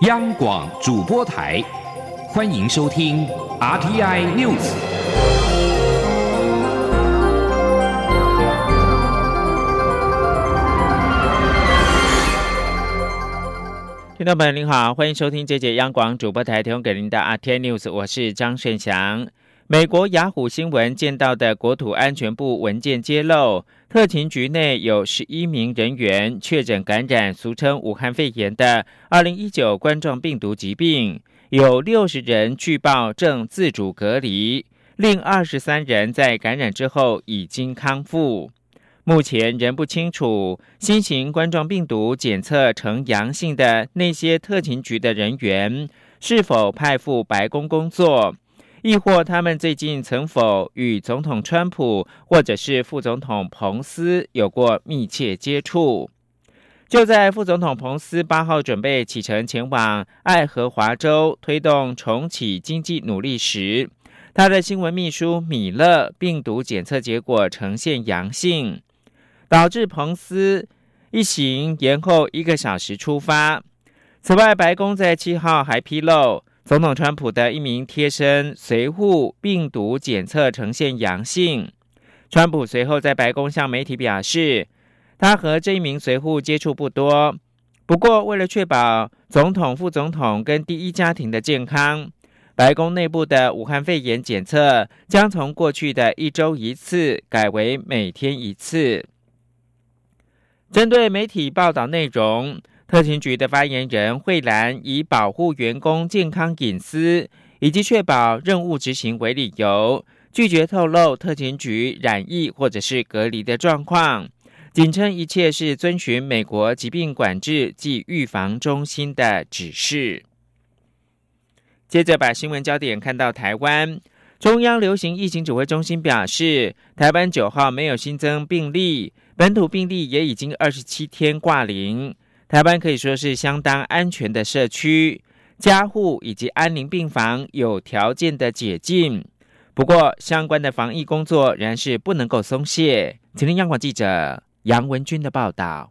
央广主播台，欢迎收听 RTI News。听众朋友您好，欢迎收听这节央广主播台提供给您的 RTI News，我是张顺祥。美国雅虎新闻见到的国土安全部文件揭露，特勤局内有十一名人员确诊感染俗称武汉肺炎的二零一九冠状病毒疾病，有六十人据报正自主隔离，另二十三人在感染之后已经康复。目前仍不清楚新型冠状病毒检测呈阳性的那些特勤局的人员是否派赴白宫工作。亦或他们最近曾否与总统川普或者是副总统彭斯有过密切接触？就在副总统彭斯八号准备启程前往爱荷华州推动重启经济努力时，他的新闻秘书米勒病毒检测结果呈现阳性，导致彭斯一行延后一个小时出发。此外，白宫在七号还披露。总统川普的一名贴身随护病毒检测呈现阳性。川普随后在白宫向媒体表示，他和这一名随护接触不多。不过，为了确保总统、副总统跟第一家庭的健康，白宫内部的武汉肺炎检测将从过去的一周一次改为每天一次。针对媒体报道内容。特勤局的发言人惠兰以保护员工健康隐私以及确保任务执行为理由，拒绝透露特勤局染疫或者是隔离的状况，仅称一切是遵循美国疾病管制及预防中心的指示。接着把新闻焦点看到台湾，中央流行疫情指挥中心表示，台湾九号没有新增病例，本土病例也已经二十七天挂零。台湾可以说是相当安全的社区，家护以及安宁病房有条件的解禁。不过，相关的防疫工作仍然是不能够松懈。请听央广记者杨文军的报道。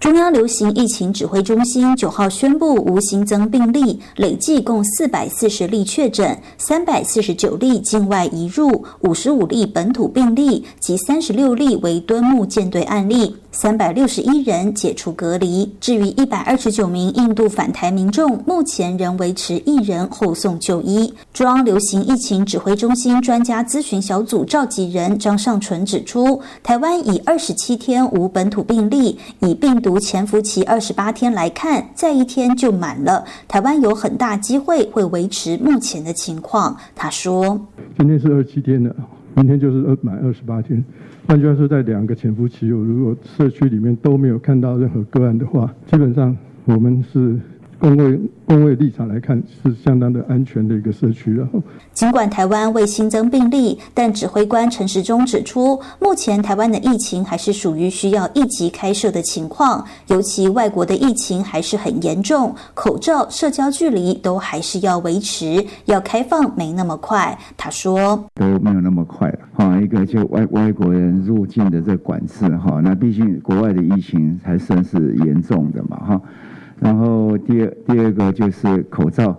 中央流行疫情指挥中心九号宣布无新增病例，累计共四百四十例确诊，三百四十九例境外移入，五十五例本土病例及三十六例为敦睦舰队案例。三百六十一人解除隔离，至于一百二十九名印度返台民众，目前仍维持一人护送就医。中央流行疫情指挥中心专家咨询小组召集人张尚淳指出，台湾以二十七天无本土病例，以病毒潜伏期二十八天来看，再一天就满了，台湾有很大机会会维持目前的情况。他说：“今天是二十七天了，明天就是满二十八天。”换句话说，在两个潜伏期，如果社区里面都没有看到任何个案的话，基本上我们是。工位工位立场来看，是相当的安全的一个社区了。尽管台湾未新增病例，但指挥官陈时中指出，目前台湾的疫情还是属于需要一级开设的情况，尤其外国的疫情还是很严重，口罩、社交距离都还是要维持，要开放没那么快。他说都没有那么快了。哈，一个就外外国人入境的这管制，哈，那毕竟国外的疫情还算是严重的嘛，哈。然后第二第二个就是口罩，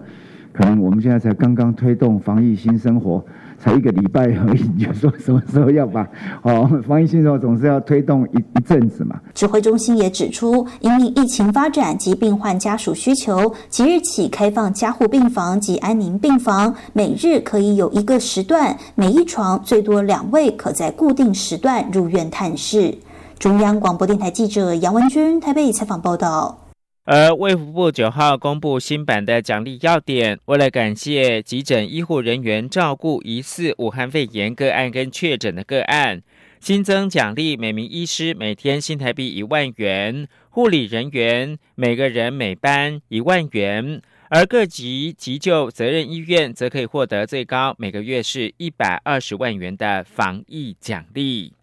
可能我们现在才刚刚推动防疫新生活，才一个礼拜而已，就说什么时候要把哦防疫新生活总是要推动一一阵子嘛。指挥中心也指出，因应疫情发展及病患家属需求，即日起开放加护病房及安宁病房，每日可以有一个时段，每一床最多两位，可在固定时段入院探视。中央广播电台记者杨文君台北采访报道。而卫福部九号公布新版的奖励要点，为了感谢急诊医护人员照顾疑似武汉肺炎个案跟确诊的个案，新增奖励每名医师每天新台币一万元，护理人员每个人每班一万元，而各级急救责任医院则可以获得最高每个月是一百二十万元的防疫奖励。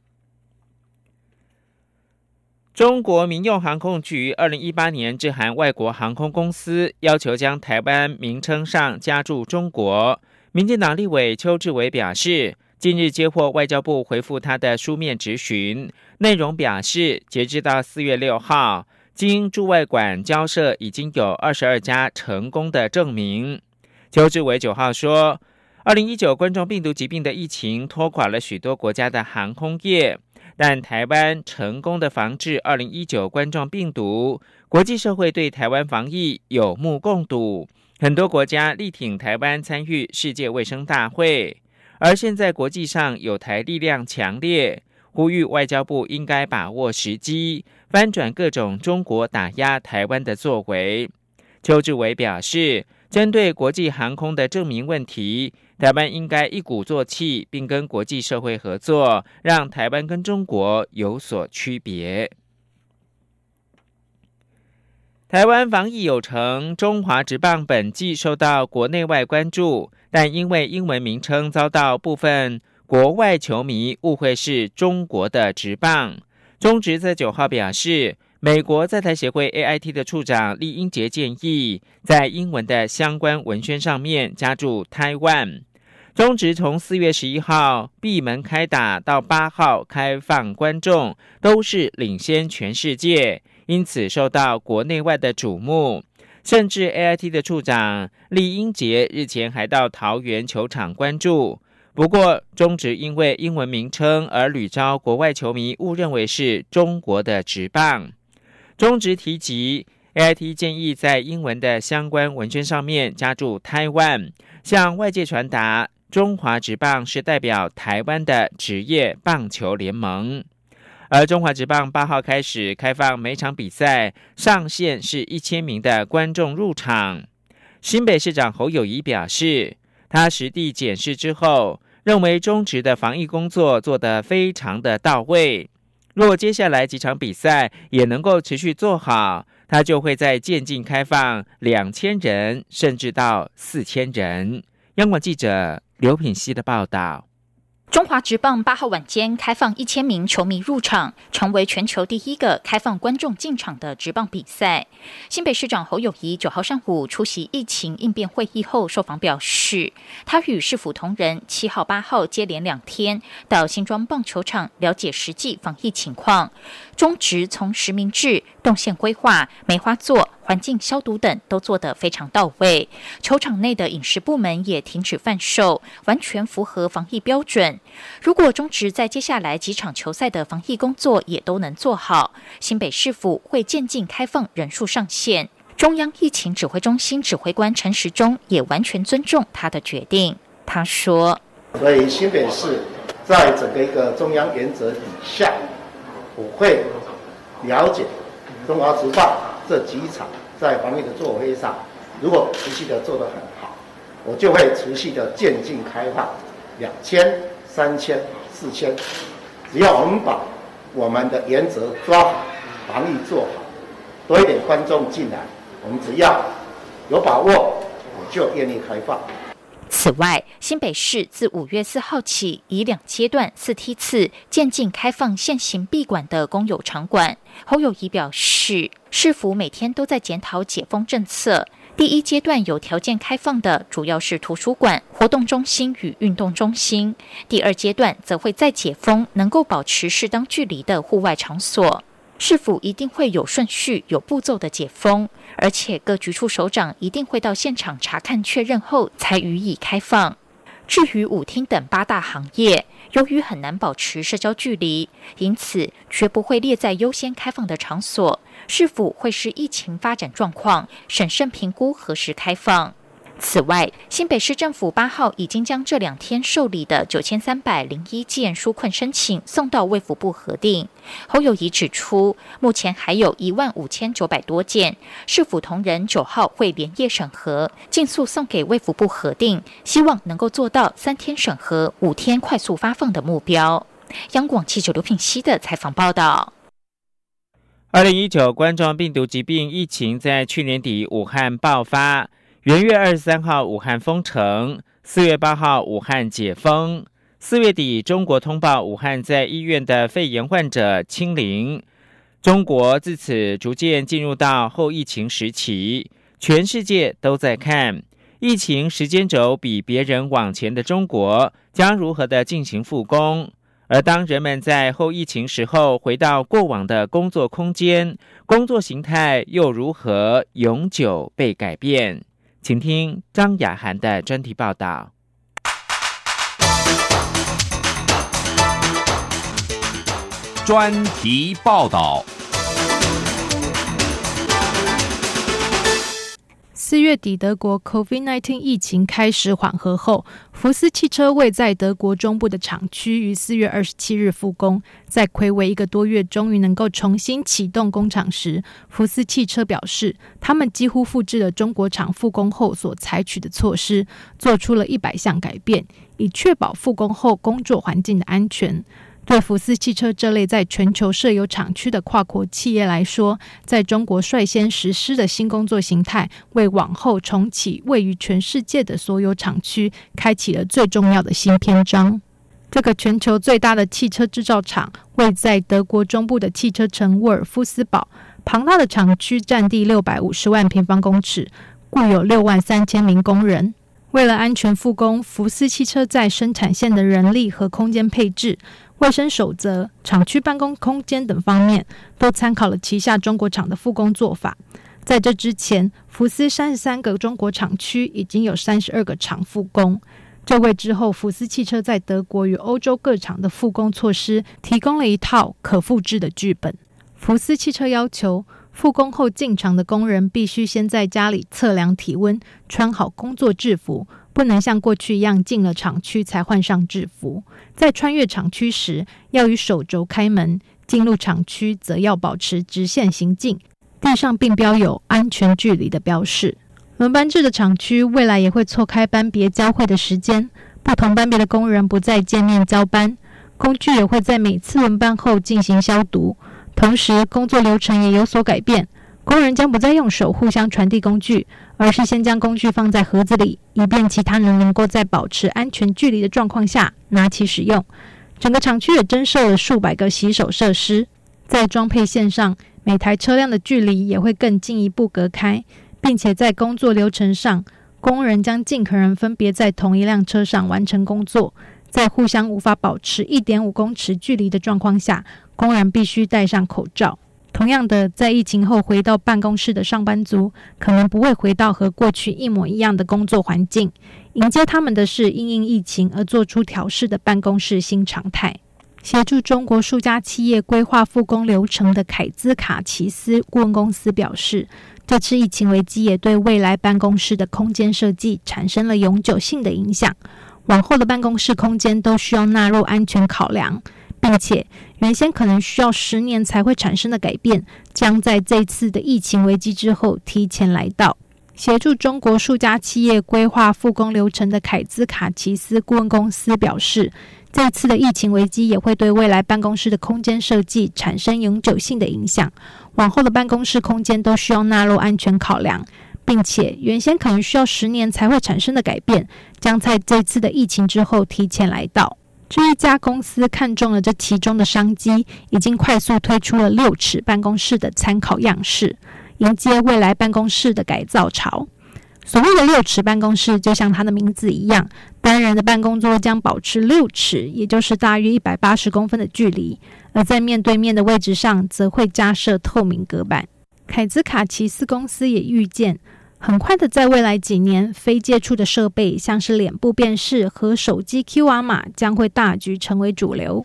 中国民用航空局二零一八年致函外国航空公司，要求将台湾名称上加注“中国”。民进党立委邱志伟表示，近日接获外交部回复他的书面质询，内容表示，截至到四月六号，经驻外馆交涉已经有二十二家成功的证明。邱志伟九号说，二零一九冠状病毒疾病的疫情拖垮了许多国家的航空业，但台湾成功的防治二零一九冠状病毒，国际社会对台湾防疫有目共睹，很多国家力挺台湾参与世界卫生大会，而现在国际上有台力量强烈，呼吁外交部应该把握时机，翻转各种中国打压台湾的作为。邱志伟表示。针对国际航空的证明问题，台湾应该一鼓作气，并跟国际社会合作，让台湾跟中国有所区别。台湾防疫有成，中华职棒本季受到国内外关注，但因为英文名称遭到部分国外球迷误会是中国的职棒。中职在九号表示。美国在台协会 AIT 的处长厉英杰建议，在英文的相关文宣上面加注 Taiwan。中职从四月十一号闭门开打到八号开放观众，都是领先全世界，因此受到国内外的瞩目。甚至 AIT 的处长厉英杰日前还到桃园球场关注。不过，中职因为英文名称而屡遭国外球迷误认为是中国的职棒。中职提及，AIT 建议在英文的相关文宣上面加注 Taiwan，向外界传达中华职棒是代表台湾的职业棒球联盟。而中华职棒八号开始开放每场比赛上限是一千名的观众入场。新北市长侯友谊表示，他实地检视之后，认为中职的防疫工作做得非常的到位。若接下来几场比赛也能够持续做好，他就会在渐进开放两千人，甚至到四千人。央广记者刘品希的报道。中华职棒八号晚间开放一千名球迷入场，成为全球第一个开放观众进场的职棒比赛。新北市长侯友谊九号上午出席疫情应变会议后受访表示，他与市府同仁七号、八号接连两天到新庄棒球场了解实际防疫情况。中职从实名制、动线规划、梅花座、环境消毒等都做得非常到位。球场内的饮食部门也停止贩售，完全符合防疫标准。如果中职在接下来几场球赛的防疫工作也都能做好，新北市府会渐进开放人数上限。中央疫情指挥中心指挥官陈时中也完全尊重他的决定。他说：“所以新北市在整个一个中央原则底下。”我会了解中华职棒这几场在防疫的作为上，如果持续的做得很好，我就会持续的渐进开放两千、三千、四千，只要我们把我们的原则抓好，防疫做好，多一点观众进来，我们只要有把握，我就愿意开放。此外，新北市自五月四号起，以两阶段四梯次渐进开放现行闭馆的公有场馆。侯友谊表示，市府每天都在检讨解封政策。第一阶段有条件开放的，主要是图书馆、活动中心与运动中心；第二阶段则会再解封能够保持适当距离的户外场所。是否一定会有顺序、有步骤的解封？而且各局处首长一定会到现场查看确认后才予以开放。至于舞厅等八大行业，由于很难保持社交距离，因此绝不会列在优先开放的场所。是否会是疫情发展状况，审慎评估何时开放？此外，新北市政府八号已经将这两天受理的九千三百零一件纾困申请送到卫福部核定。侯友谊指出，目前还有一万五千九百多件，市府同仁九号会连夜审核，尽速送给卫福部核定，希望能够做到三天审核、五天快速发放的目标。央广记者刘品熙的采访报道。二零一九冠状病毒疾病疫情在去年底武汉爆发。元月二十三号，武汉封城；四月八号，武汉解封。四月底，中国通报武汉在医院的肺炎患者清零。中国自此逐渐进入到后疫情时期，全世界都在看疫情时间轴比别人往前的中国将如何的进行复工。而当人们在后疫情时候回到过往的工作空间，工作形态又如何永久被改变？请听张雅涵的专题报道。专题报道。四月底，德国 COVID-19 疫情开始缓和后，福斯汽车位在德国中部的厂区于四月二十七日复工。在暌违一个多月，终于能够重新启动工厂时，福斯汽车表示，他们几乎复制了中国厂复工后所采取的措施，做出了一百项改变，以确保复工后工作环境的安全。对福斯汽车这类在全球设有厂区的跨国企业来说，在中国率先实施的新工作形态，为往后重启位于全世界的所有厂区开启了最重要的新篇章。这个全球最大的汽车制造厂位在德国中部的汽车城沃尔夫斯堡，庞大的厂区占地六百五十万平方公尺，雇有六万三千名工人。为了安全复工，福斯汽车在生产线的人力和空间配置。卫生守则、厂区办公空间等方面，都参考了旗下中国厂的复工做法。在这之前，福斯三十三个中国厂区已经有三十二个厂复工，这为之后福斯汽车在德国与欧洲各厂的复工措施提供了一套可复制的剧本。福斯汽车要求，复工后进厂的工人必须先在家里测量体温，穿好工作制服。不能像过去一样进了厂区才换上制服，在穿越厂区时要与手肘开门，进入厂区则要保持直线行进，地上并标有安全距离的标示。轮班制的厂区未来也会错开班别交汇的时间，不同班别的工人不再见面交班，工具也会在每次轮班后进行消毒，同时工作流程也有所改变。工人将不再用手互相传递工具，而是先将工具放在盒子里，以便其他人能够在保持安全距离的状况下拿起使用。整个厂区也增设了数百个洗手设施，在装配线上，每台车辆的距离也会更进一步隔开，并且在工作流程上，工人将尽可能分别在同一辆车上完成工作。在互相无法保持一点五公尺距离的状况下，工人必须戴上口罩。同样的，在疫情后回到办公室的上班族，可能不会回到和过去一模一样的工作环境。迎接他们的是因应疫情而做出调试的办公室新常态。协助中国数家企业规划复工流程的凯兹卡奇斯顾问公司表示，这次疫情危机也对未来办公室的空间设计产生了永久性的影响。往后的办公室空间都需要纳入安全考量。并且，原先可能需要十年才会产生的改变，将在这次的疫情危机之后提前来到。协助中国数家企业规划复工流程的凯兹卡奇斯顾问公司表示，这次的疫情危机也会对未来办公室的空间设计产生永久性的影响。往后的办公室空间都需要纳入安全考量，并且原先可能需要十年才会产生的改变，将在这次的疫情之后提前来到。这一家公司看中了这其中的商机，已经快速推出了六尺办公室的参考样式，迎接未来办公室的改造潮。所谓的六尺办公室，就像它的名字一样，单人的办公桌将保持六尺，也就是大约一百八十公分的距离，而在面对面的位置上，则会加设透明隔板。凯兹卡奇斯公司也预见。很快的，在未来几年，非接触的设备，像是脸部辨识和手机 QR 码，将会大局成为主流。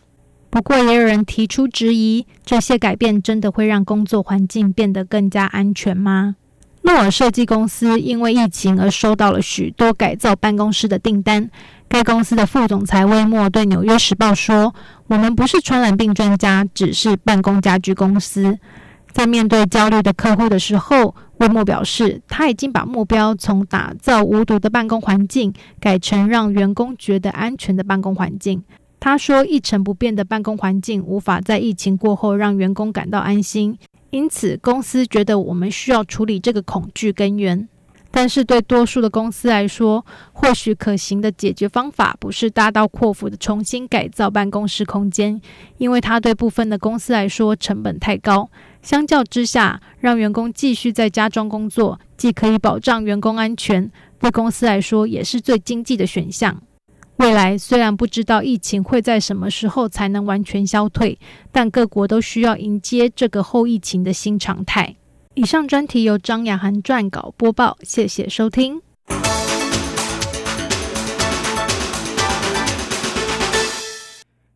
不过，也有人提出质疑：这些改变真的会让工作环境变得更加安全吗？诺尔设计公司因为疫情而收到了许多改造办公室的订单。该公司的副总裁威莫对《纽约时报》说：“我们不是传染病专家，只是办公家居公司。”在面对焦虑的客户的时候，魏墨表示，他已经把目标从打造无毒的办公环境，改成让员工觉得安全的办公环境。他说，一成不变的办公环境无法在疫情过后让员工感到安心，因此公司觉得我们需要处理这个恐惧根源。但是对多数的公司来说，或许可行的解决方法不是大刀阔斧的重新改造办公室空间，因为它对部分的公司来说成本太高。相较之下，让员工继续在家中工作，既可以保障员工安全，对公司来说也是最经济的选项。未来虽然不知道疫情会在什么时候才能完全消退，但各国都需要迎接这个后疫情的新常态。以上专题由张雅涵撰稿播报，谢谢收听。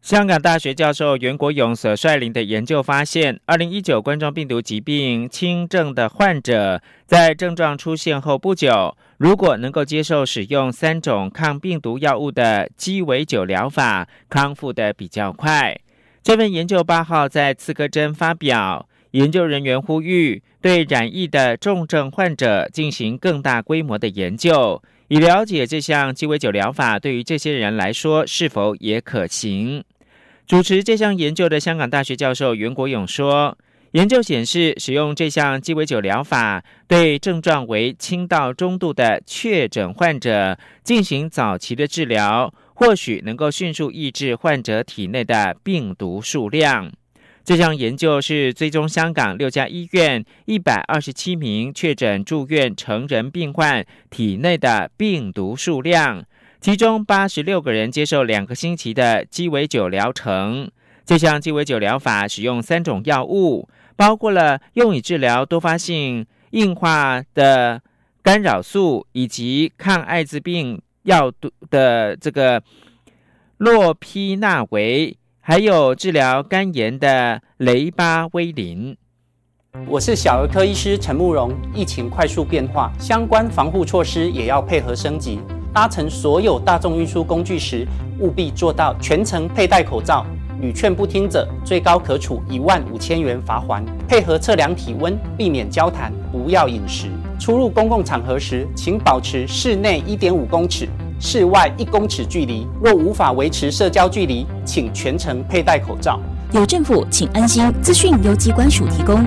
香港大学教授袁国勇所率领的研究发现，二零一九冠状病毒疾病轻症的患者，在症状出现后不久，如果能够接受使用三种抗病毒药物的鸡尾酒疗法，康复的比较快。这份研究八号在《刺客针》发表，研究人员呼吁对染疫的重症患者进行更大规模的研究，以了解这项鸡尾酒疗法对于这些人来说是否也可行。主持这项研究的香港大学教授袁国勇说：“研究显示，使用这项鸡尾酒疗法，对症状为轻到中度的确诊患者进行早期的治疗，或许能够迅速抑制患者体内的病毒数量。这项研究是追踪香港六家医院一百二十七名确诊住院成人病患体内的病毒数量。”其中八十六个人接受两个星期的鸡尾酒疗程。这项鸡尾酒疗法使用三种药物，包括了用以治疗多发性硬化的干扰素，以及抗艾滋病药的这个洛匹那韦，还有治疗肝炎的雷巴威林。我是小儿科医师陈慕容。疫情快速变化，相关防护措施也要配合升级。搭乘所有大众运输工具时，务必做到全程佩戴口罩。屡劝不听者，最高可处一万五千元罚款。配合测量体温，避免交谈，不要饮食。出入公共场合时，请保持室内一点五公尺、室外一公尺距离。若无法维持社交距离，请全程佩戴口罩。有政府，请安心。资讯由机关署提供。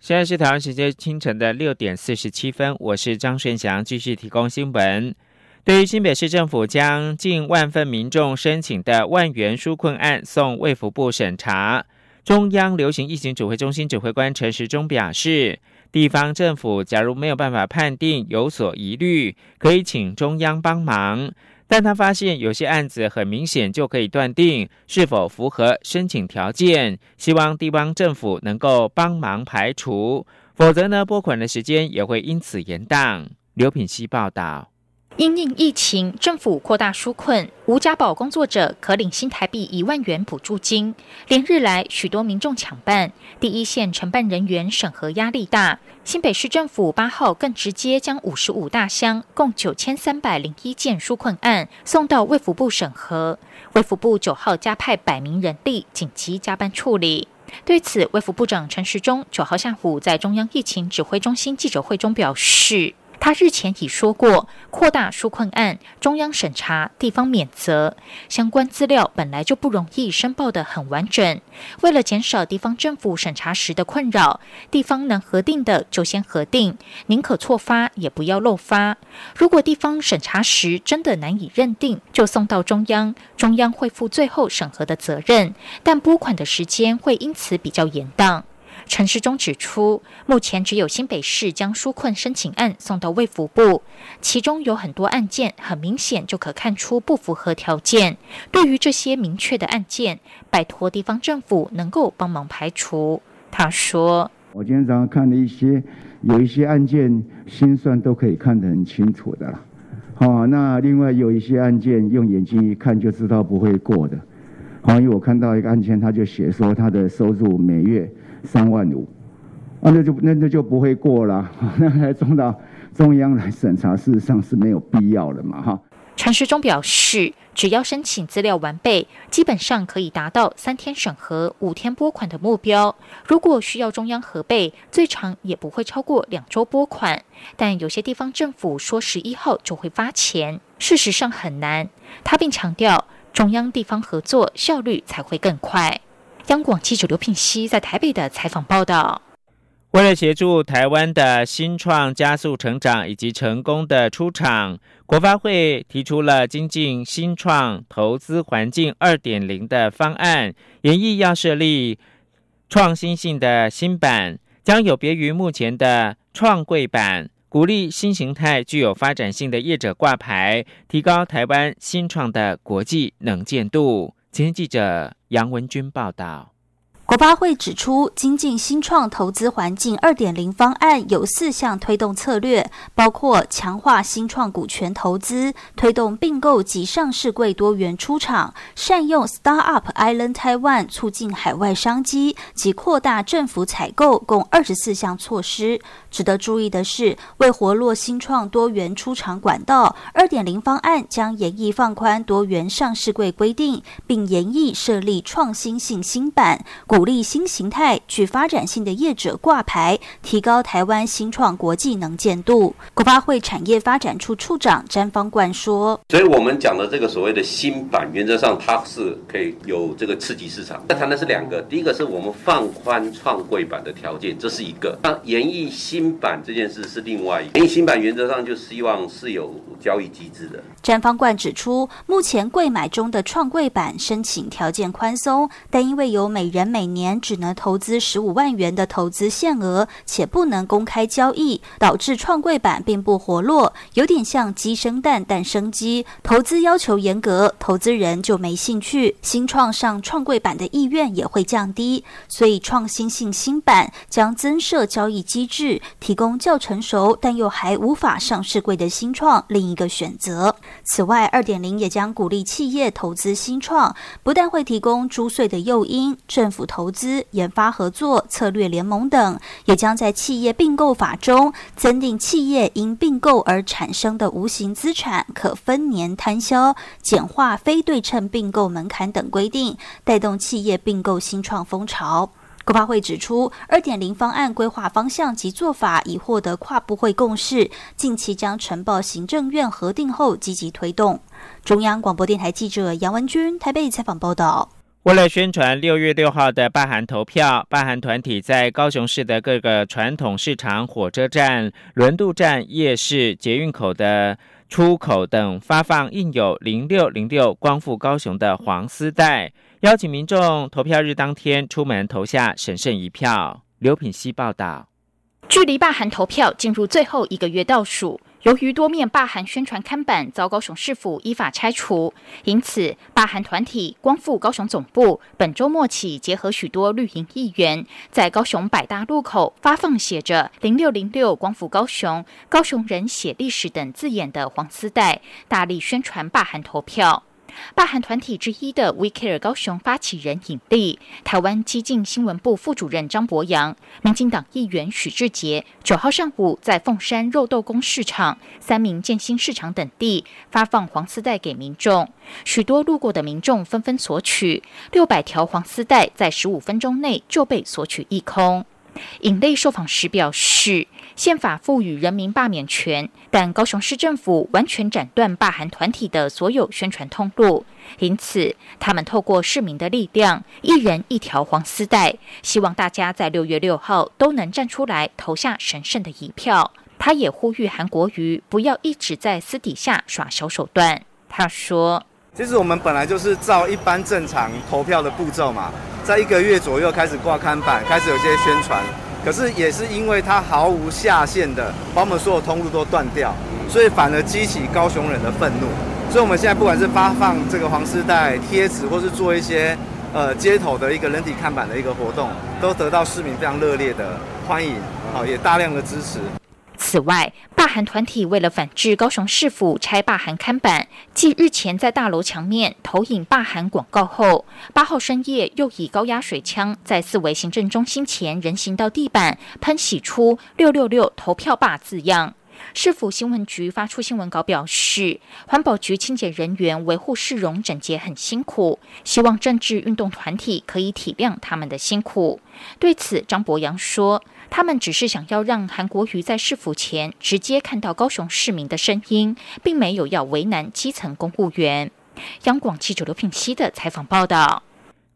现在是台湾时间清晨的六点四十七分，我是张顺祥，继续提供新闻。对于新北市政府将近万份民众申请的万元纾困案送卫福部审查，中央流行疫情指挥中心指挥官陈时中表示，地方政府假如没有办法判定有所疑虑，可以请中央帮忙。但他发现有些案子很明显就可以断定是否符合申请条件，希望地方政府能够帮忙排除，否则呢拨款的时间也会因此延宕。刘品希报道。因应疫情，政府扩大纾困，无家宝工作者可领新台币一万元补助金。连日来，许多民众抢办，第一线承办人员审核压力大。新北市政府八号更直接将五十五大箱、共九千三百零一件纾困案送到卫福部审核。卫福部九号加派百名人力紧急加班处理。对此，卫福部长陈时中九号下午在中央疫情指挥中心记者会中表示。他日前已说过，扩大纾困案，中央审查，地方免责。相关资料本来就不容易申报的很完整。为了减少地方政府审查时的困扰，地方能核定的就先核定，宁可错发也不要漏发。如果地方审查时真的难以认定，就送到中央，中央会负最后审核的责任，但拨款的时间会因此比较延宕。陈世忠指出，目前只有新北市将纾困申请案送到卫福部，其中有很多案件很明显就可看出不符合条件。对于这些明确的案件，拜托地方政府能够帮忙排除。他说：“我今天早上看了一些，有一些案件心算都可以看得很清楚的了。好，那另外有一些案件用眼睛一看就知道不会过的。好，因为我看到一个案件，他就写说他的收入每月。”三万五，啊，那就那那就不会过了，那还送到中央来审查，事实上是没有必要的嘛，哈。陈时中表示，只要申请资料完备，基本上可以达到三天审核、五天拨款的目标。如果需要中央核备，最长也不会超过两周拨款。但有些地方政府说十一号就会发钱，事实上很难。他并强调，中央地方合作效率才会更快。央广记者刘品熙在台北的采访报道：为了协助台湾的新创加速成长以及成功的出场，国发会提出了精进新创投资环境二点零的方案，研议要设立创新性的新版，将有别于目前的创柜版。鼓励新形态具有发展性的业者挂牌，提高台湾新创的国际能见度。前天记者杨文军报道。国发会指出，精进新创投资环境二点零方案有四项推动策略，包括强化新创股权投资、推动并购及上市柜多元出场、善用 Startup Island Taiwan 促进海外商机及扩大政府采购，共二十四项措施。值得注意的是，为活络新创多元出场管道，二点零方案将严议放宽多元上市柜规定，并严议设立创新性新版。鼓励新形态、具发展性的业者挂牌，提高台湾新创国际能见度。国发会产业发展处处长詹方冠说：“所以我们讲的这个所谓的新版，原则上它是可以有这个刺激市场。那谈的是两个，第一个是我们放宽创柜版的条件，这是一个；那演绎新版这件事是另外一个。演绎新版原则上就希望是有交易机制的。”詹方冠指出，目前柜买中的创柜版申请条件宽松，但因为有每人每年只能投资十五万元的投资限额，且不能公开交易，导致创柜板并不活络，有点像鸡生蛋，蛋生鸡。投资要求严格，投资人就没兴趣，新创上创柜板的意愿也会降低。所以，创新性新版将增设交易机制，提供较成熟但又还无法上市柜的新创另一个选择。此外，二点零也将鼓励企业投资新创，不但会提供租税的诱因，政府投资。研发合作、策略联盟等，也将在企业并购法中增订企业因并购而产生的无形资产可分年摊销、简化非对称并购门槛等规定，带动企业并购新创风潮。国发会指出，二点零方案规划方向及做法已获得跨部会共识，近期将呈报行政院核定后积极推动。中央广播电台记者杨文君台北采访报道。为了宣传六月六号的罢韩投票，罢韩团体在高雄市的各个传统市场、火车站、轮渡站、夜市、捷运口的出口等发放印有“零六零六光复高雄”的黄丝带，邀请民众投票日当天出门投下神圣一票。刘品希报道。距离罢韩投票进入最后一个月倒数。由于多面霸韩宣传刊板遭高雄市府依法拆除，因此霸韩团体光复高雄总部本周末起，结合许多绿营议员，在高雄百大路口发放写着“零六零六光复高雄，高雄人写历史”等字眼的黄丝带，大力宣传霸韩投票。罢韩团体之一的 We Care 高雄发起人尹力、台湾激进新闻部副主任张博洋、民进党议员许志杰，九号上午在凤山肉豆公市场、三明建新市场等地发放黄丝带给民众，许多路过的民众纷纷索取，六百条黄丝带在十五分钟内就被索取一空。尹力受访时表示，宪法赋予人民罢免权，但高雄市政府完全斩断罢韩团体的所有宣传通路，因此他们透过市民的力量，一人一条黄丝带，希望大家在六月六号都能站出来投下神圣的一票。他也呼吁韩国瑜不要一直在私底下耍小手段。他说。其实我们本来就是照一般正常投票的步骤嘛，在一个月左右开始挂刊板，开始有些宣传。可是也是因为它毫无下限的把我们所有通路都断掉，所以反而激起高雄人的愤怒。所以我们现在不管是发放这个黄丝带贴纸，或是做一些呃街头的一个人体看板的一个活动，都得到市民非常热烈的欢迎，好也大量的支持。此外，罢韩团体为了反制高雄市府拆罢韩看板，继日前在大楼墙面投影罢韩广告后，八号深夜又以高压水枪在四维行政中心前人行道地板喷洗出“六六六投票罢”字样。市府新闻局发出新闻稿表示，环保局清洁人员维护市容整洁很辛苦，希望政治运动团体可以体谅他们的辛苦。对此，张博洋说。他们只是想要让韩国瑜在市府前直接看到高雄市民的声音，并没有要为难基层公务员。央广记者刘品熙的采访报道。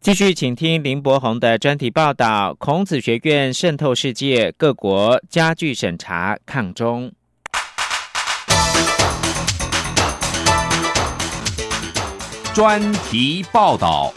继续，请听林柏宏的专题报道：孔子学院渗透世界各国，加剧审查抗中。专题报道。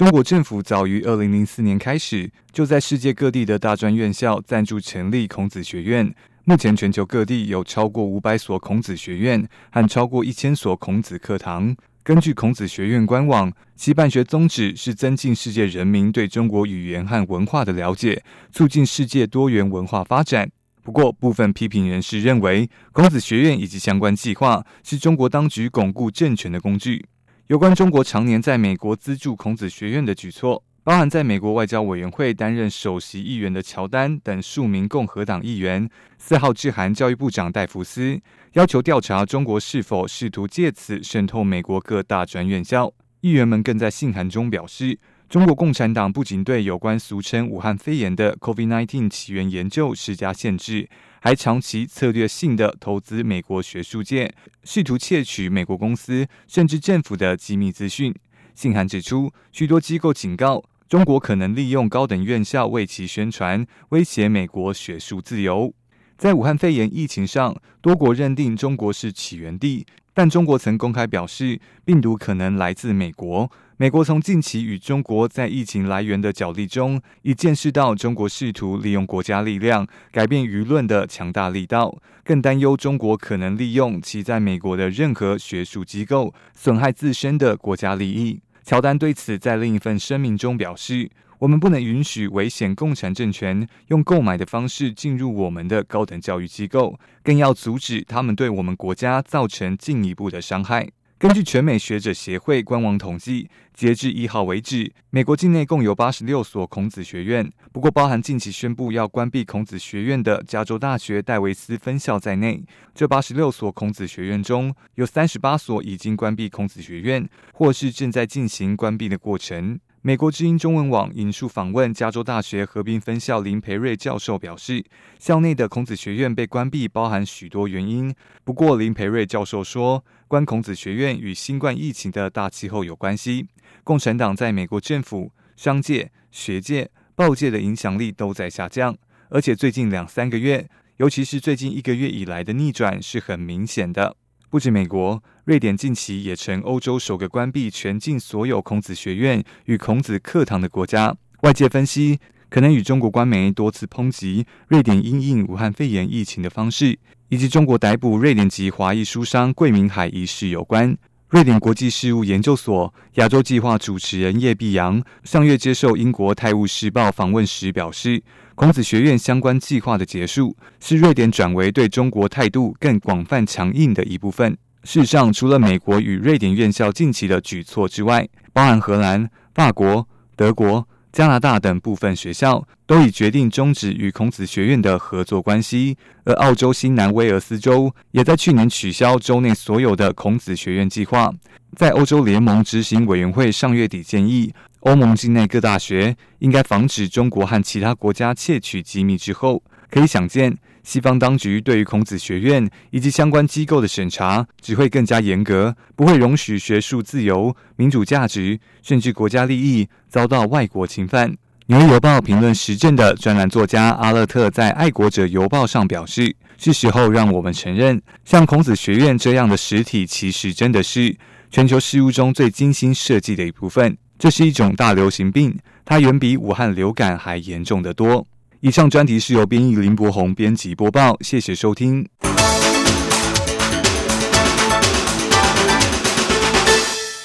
中国政府早于二零零四年开始，就在世界各地的大专院校赞助成立孔子学院。目前全球各地有超过五百所孔子学院和超过一千所孔子课堂。根据孔子学院官网，其办学宗旨是增进世界人民对中国语言和文化的了解，促进世界多元文化发展。不过，部分批评人士认为，孔子学院以及相关计划是中国当局巩固政权的工具。有关中国常年在美国资助孔子学院的举措，包含在美国外交委员会担任首席议员的乔丹等数名共和党议员，四号致函教育部长戴福斯，要求调查中国是否试图借此渗透美国各大专院校。议员们更在信函中表示。中国共产党不仅对有关俗称武汉肺炎的 COVID-19 起源研究施加限制，还长期策略性的投资美国学术界，试图窃取美国公司甚至政府的机密资讯。信函指出，许多机构警告中国可能利用高等院校为其宣传，威胁美国学术自由。在武汉肺炎疫情上，多国认定中国是起源地，但中国曾公开表示，病毒可能来自美国。美国从近期与中国在疫情来源的角力中，已见识到中国试图利用国家力量改变舆论的强大力道，更担忧中国可能利用其在美国的任何学术机构损害自身的国家利益。乔丹对此在另一份声明中表示：“我们不能允许危险共产政权用购买的方式进入我们的高等教育机构，更要阻止他们对我们国家造成进一步的伤害。”根据全美学者协会官网统计，截至一号为止，美国境内共有八十六所孔子学院。不过，包含近期宣布要关闭孔子学院的加州大学戴维斯分校在内，这八十六所孔子学院中有三十八所已经关闭孔子学院，或是正在进行关闭的过程。美国之音中文网引述访问加州大学河滨分校林培瑞教授表示，校内的孔子学院被关闭包含许多原因。不过，林培瑞教授说，关孔子学院与新冠疫情的大气候有关系。共产党在美国政府、商界、学界、报界的影响力都在下降，而且最近两三个月，尤其是最近一个月以来的逆转是很明显的。不止美国，瑞典近期也成欧洲首个关闭全境所有孔子学院与孔子课堂的国家。外界分析，可能与中国官媒多次抨击瑞典因应武汉肺炎疫情的方式，以及中国逮捕瑞典籍华裔书商桂明海一事有关。瑞典国际事务研究所亚洲计划主持人叶碧阳上月接受英国《泰晤士报》访问时表示。孔子学院相关计划的结束，是瑞典转为对中国态度更广泛强硬的一部分。事实上，除了美国与瑞典院校近期的举措之外，包含荷兰、法国、德国。加拿大等部分学校都已决定终止与孔子学院的合作关系，而澳洲新南威尔斯州也在去年取消州内所有的孔子学院计划。在欧洲联盟执行委员会上月底建议，欧盟境内各大学应该防止中国和其他国家窃取机密之后，可以想见。西方当局对于孔子学院以及相关机构的审查只会更加严格，不会容许学术自由、民主价值甚至国家利益遭到外国侵犯。纽约邮报评论时政的专栏作家阿勒特在《爱国者邮报》上表示：“是时候让我们承认，像孔子学院这样的实体，其实真的是全球事务中最精心设计的一部分。这是一种大流行病，它远比武汉流感还严重得多。”以上专题是由编译林博宏编辑播报，谢谢收听。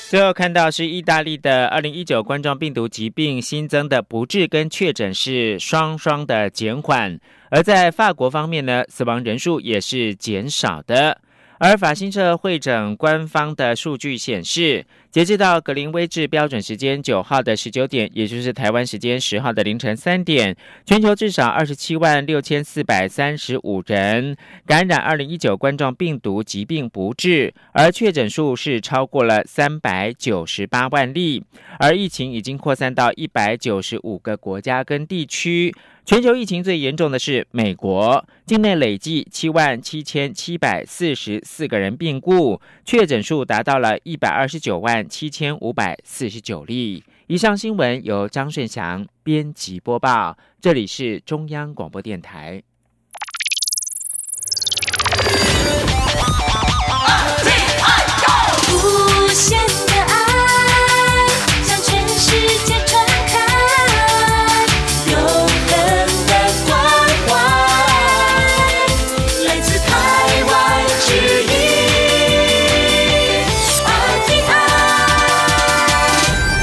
最后看到是意大利的二零一九冠状病毒疾病新增的不治跟确诊是双双的减缓，而在法国方面呢，死亡人数也是减少的。而法新社会诊官方的数据显示，截至到格林威治标准时间九号的十九点，也就是台湾时间十号的凌晨三点，全球至少二十七万六千四百三十五人感染二零一九冠状病毒疾病不治，而确诊数是超过了三百九十八万例，而疫情已经扩散到一百九十五个国家跟地区。全球疫情最严重的是美国，境内累计七万七千七百四十四个人病故，确诊数达到了一百二十九万七千五百四十九例。以上新闻由张顺祥编辑播报，这里是中央广播电台。